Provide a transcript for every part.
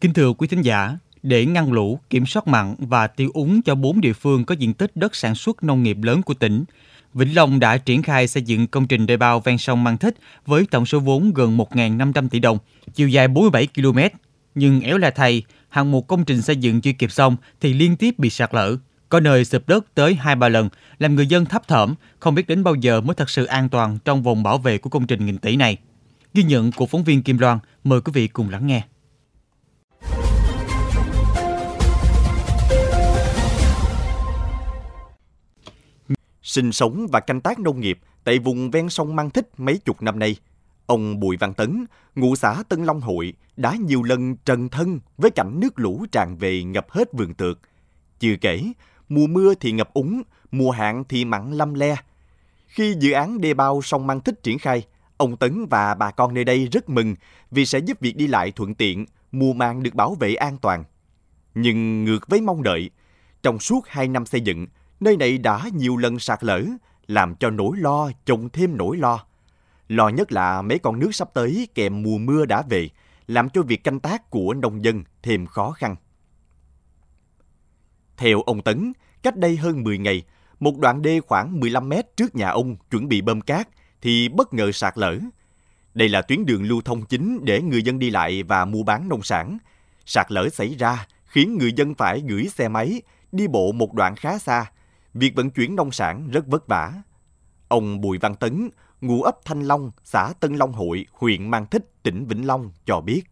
Kính thưa quý thính giả, để ngăn lũ, kiểm soát mặn và tiêu úng cho bốn địa phương có diện tích đất sản xuất nông nghiệp lớn của tỉnh, Vĩnh Long đã triển khai xây dựng công trình đê bao ven sông Mang Thích với tổng số vốn gần 1.500 tỷ đồng, chiều dài 47 km. Nhưng éo là thầy, hàng một công trình xây dựng chưa kịp xong thì liên tiếp bị sạt lở. Có nơi sụp đất tới hai ba lần, làm người dân thấp thỏm, không biết đến bao giờ mới thật sự an toàn trong vòng bảo vệ của công trình nghìn tỷ này. Ghi nhận của phóng viên Kim Loan, mời quý vị cùng lắng nghe. Sinh sống và canh tác nông nghiệp tại vùng ven sông Mang Thích mấy chục năm nay, ông Bùi Văn Tấn, ngụ xã Tân Long Hội, đã nhiều lần trần thân với cảnh nước lũ tràn về ngập hết vườn tược. Chưa kể, mùa mưa thì ngập úng, mùa hạn thì mặn lâm le. Khi dự án đê bao sông Mang Thích triển khai, ông Tấn và bà con nơi đây rất mừng vì sẽ giúp việc đi lại thuận tiện, mùa màng được bảo vệ an toàn. Nhưng ngược với mong đợi, trong suốt 2 năm xây dựng, nơi này đã nhiều lần sạt lở, làm cho nỗi lo chồng thêm nỗi lo. Lo nhất là mấy con nước sắp tới kèm mùa mưa đã về, làm cho việc canh tác của nông dân thêm khó khăn. Theo ông Tấn, cách đây hơn 10 ngày, một đoạn đê khoảng 15 mét trước nhà ông chuẩn bị bơm cát thì bất ngờ sạt lở. Đây là tuyến đường lưu thông chính để người dân đi lại và mua bán nông sản. Sạt lở xảy ra khiến người dân phải gửi xe máy, đi bộ một đoạn khá xa. Việc vận chuyển nông sản rất vất vả. Ông Bùi Văn Tấn, ngụ ấp Thanh Long, xã Tân Long Hội, huyện Mang Thích, tỉnh Vĩnh Long cho biết.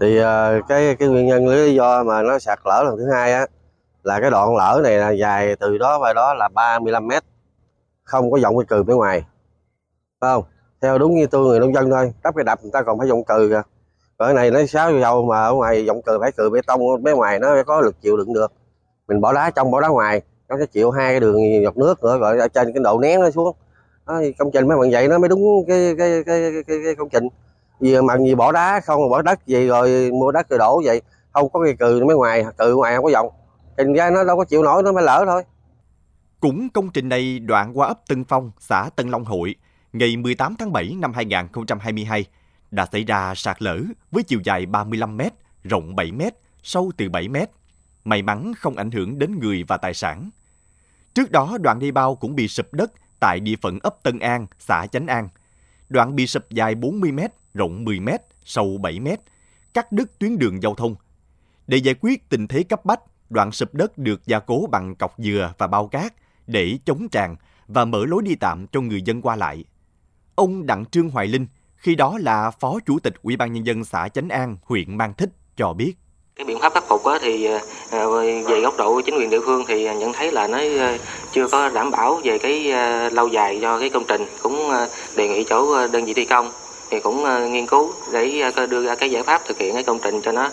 Thì ờ, cái cái nguyên nhân lý do mà nó sạt lở lần thứ hai á là cái đoạn lở này là dài từ đó và đó là 35 mét không có dòng cái cừ bên ngoài. Phải không? Theo đúng như tôi người nông dân thôi đắp cái đập người ta còn phải dòng cừ kìa. Ở này nó sáu dầu mà ở ngoài dòng cừ phải cừ bê tông bên ngoài nó có lực chịu đựng được. Mình bỏ đá trong bỏ đá ngoài nó sẽ chịu hai cái đường dọc nước nữa rồi ở trên cái độ nén nó xuống đó, công trình mấy bạn vậy nó mới đúng cái cái cái cái, cái, cái công trình vì mà gì bỏ đá không bỏ đất gì rồi mua đất rồi đổ vậy không có cái cừ mấy ngoài cừ ngoài không có vọng trình ra nó đâu có chịu nổi nó mới lỡ thôi cũng công trình này đoạn qua ấp Tân Phong, xã Tân Long Hội, ngày 18 tháng 7 năm 2022 đã xảy ra sạt lở với chiều dài 35 m, rộng 7 m, sâu từ 7 m. May mắn không ảnh hưởng đến người và tài sản. Trước đó, đoạn đê bao cũng bị sụp đất tại địa phận ấp Tân An, xã Chánh An. Đoạn bị sụp dài 40 m, rộng 10 m, sâu 7 m, cắt đứt tuyến đường giao thông. Để giải quyết tình thế cấp bách, đoạn sụp đất được gia cố bằng cọc dừa và bao cát để chống tràn và mở lối đi tạm cho người dân qua lại. Ông Đặng Trương Hoài Linh, khi đó là Phó Chủ tịch Ủy ban Nhân dân xã Chánh An, huyện Mang Thích, cho biết. Cái biện pháp khắc phục thì ờ, ờ, về góc độ chính quyền địa phương thì nhận thấy là nó ờ, chưa có đảm bảo về cái lâu dài cho cái công trình. Cũng đề nghị chỗ đơn vị thi công thì cũng nghiên cứu để đưa ra cái giải pháp thực hiện cái công trình cho nó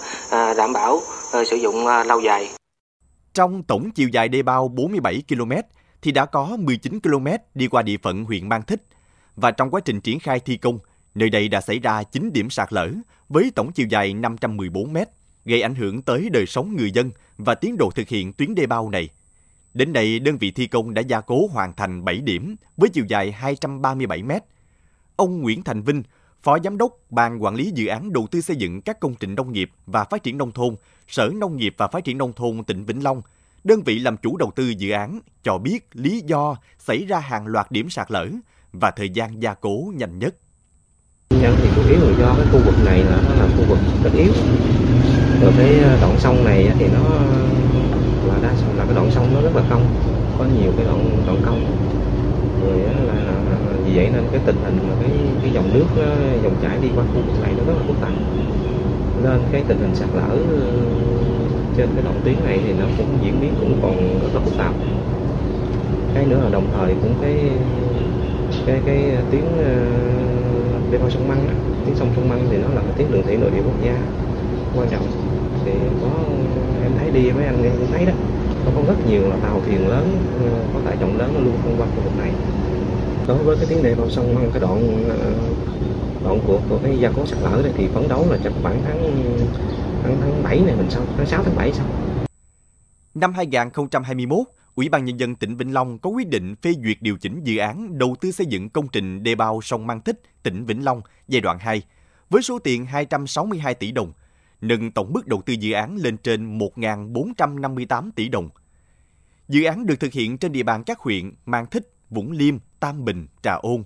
đảm bảo sử dụng lâu dài. Trong tổng chiều dài đê bao 47 km thì đã có 19 km đi qua địa phận huyện Mang Thích. Và trong quá trình triển khai thi công, nơi đây đã xảy ra 9 điểm sạt lở với tổng chiều dài 514 mét gây ảnh hưởng tới đời sống người dân và tiến độ thực hiện tuyến đê bao này. Đến nay, đơn vị thi công đã gia cố hoàn thành 7 điểm với chiều dài 237 m. Ông Nguyễn Thành Vinh, Phó Giám đốc Ban Quản lý Dự án Đầu tư xây dựng các công trình nông nghiệp và phát triển nông thôn, Sở Nông nghiệp và Phát triển Nông thôn tỉnh Vĩnh Long, đơn vị làm chủ đầu tư dự án, cho biết lý do xảy ra hàng loạt điểm sạt lở và thời gian gia cố nhanh nhất. Nguyên nhân thì chủ yếu là do cái khu vực này là nó là khu vực rất yếu. Rồi cái ờ, đoạn sông này thì nó ờ, là đa là cái đoạn sông nó rất là cong, có nhiều cái đoạn đoạn cong. Rồi là vì vậy nên cái tình hình mà cái cái dòng nước dòng chảy đi qua khu vực này nó rất là phức tạp. Nên cái tình hình sạt lở ờ, trên cái đoạn tuyến này thì nó cũng diễn biến cũng còn rất là phức tạp. Cái nữa là đồng thời cũng cái cái cái tuyến đê bao sông măng tuyến sông sông măng thì nó là cái tuyến đường thủy nội địa quốc gia quan trọng. Thì có em thấy đi mấy anh em cũng thấy đó. Nó có rất nhiều là tàu thuyền lớn ờ, có tải trọng lớn nó luôn thông qua khu vực này. Đối với cái tuyến đề bao sông ờ, cái đoạn ờ, đoạn của của cái gia cố sạt lở này thì phấn đấu là chắc khoảng tháng tháng tháng 7 này mình xong tháng 6 tháng 7 xong. Năm 2021 Ủy ban Nhân dân tỉnh Vĩnh Long có quyết định phê duyệt điều chỉnh dự án đầu tư xây dựng công trình đê bao sông Mang Thích, tỉnh Vĩnh Long giai đoạn 2 với số tiền 262 tỷ đồng nâng tổng mức đầu tư dự án lên trên 1.458 tỷ đồng. Dự án được thực hiện trên địa bàn các huyện Mang Thích, Vũng Liêm, Tam Bình, Trà Ôn.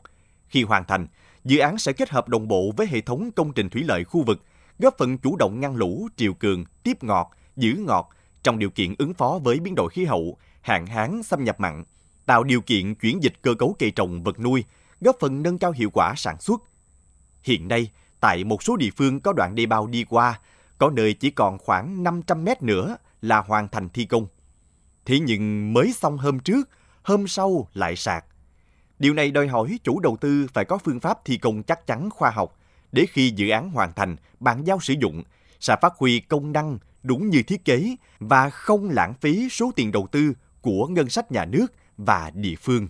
Khi hoàn thành, dự án sẽ kết hợp đồng bộ với hệ thống công trình thủy lợi khu vực, góp phần chủ động ngăn lũ, triều cường, tiếp ngọt, giữ ngọt trong điều kiện ứng phó với biến đổi khí hậu, hạn hán, xâm nhập mặn, tạo điều kiện chuyển dịch cơ cấu cây trồng vật nuôi, góp phần nâng cao hiệu quả sản xuất. Hiện nay, tại một số địa phương có đoạn đê bao đi qua, có nơi chỉ còn khoảng 500 mét nữa là hoàn thành thi công. Thế nhưng mới xong hôm trước, hôm sau lại sạt. Điều này đòi hỏi chủ đầu tư phải có phương pháp thi công chắc chắn khoa học để khi dự án hoàn thành, bàn giao sử dụng, sẽ phát huy công năng đúng như thiết kế và không lãng phí số tiền đầu tư của ngân sách nhà nước và địa phương.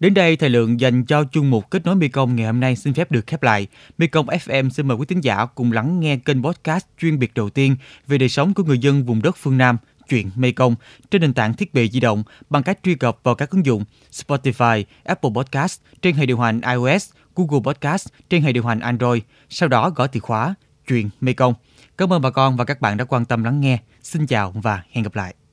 Đến đây, thời lượng dành cho chuyên mục Kết nối Mekong ngày hôm nay xin phép được khép lại. Mekong FM xin mời quý tín giả cùng lắng nghe kênh podcast chuyên biệt đầu tiên về đời sống của người dân vùng đất phương Nam, chuyện Mekong trên nền tảng thiết bị di động bằng cách truy cập vào các ứng dụng Spotify, Apple Podcast trên hệ điều hành iOS, Google Podcast trên hệ điều hành Android, sau đó gõ từ khóa chuyện Mekong. Cảm ơn bà con và các bạn đã quan tâm lắng nghe. Xin chào và hẹn gặp lại.